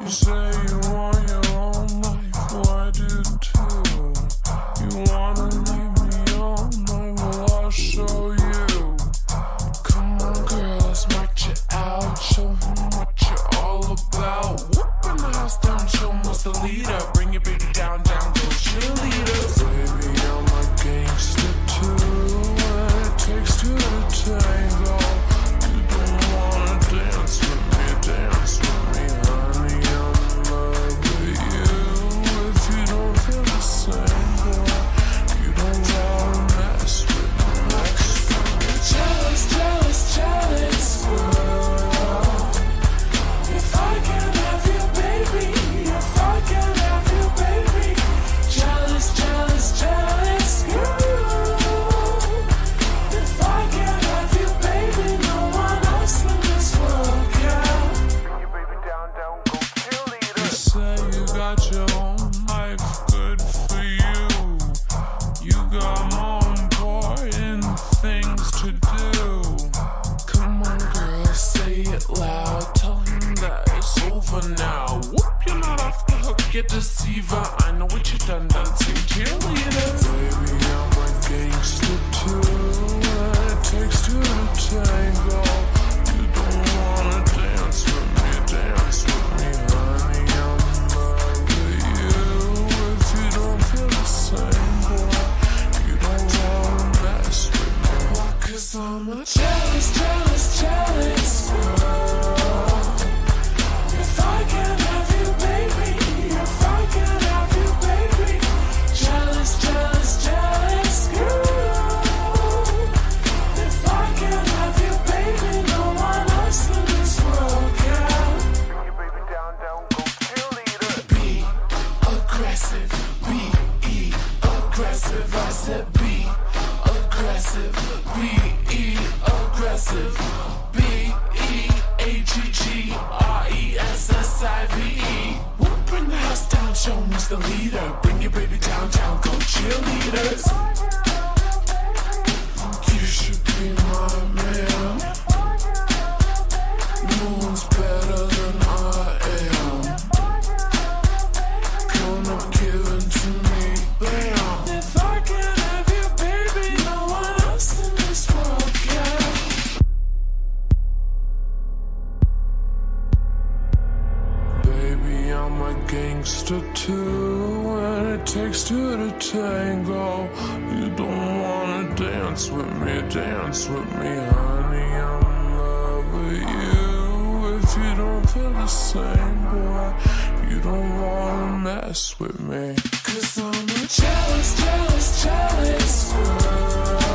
You say you want your own life, I do too. Got your own life, good for you. You got more important things to do. Come on, girl, say it loud. Tell him that it's over now. Whoop, you're not off the hook, you deceiver. I know what you done, done. Team cheerleaders. Baby, I'm a gangster too. It takes two to tango. Jealous, jealous, jealous. If I can have you, baby, if I can have you, baby, jealous, jealous, jealous. If I can have you, baby, no one else in this world can. Be aggressive, be aggressive. I said aggressive, b e a g g r e s s i v e. Bring the house down, show who's the leader. Bring your baby downtown, go cheerleaders. gangster too, and it takes two to tango. You don't wanna dance with me, dance with me, honey. I'm in love with you. If you don't feel the same, boy, you don't wanna mess with me. Cause I'm a jealous, jealous, jealous girl.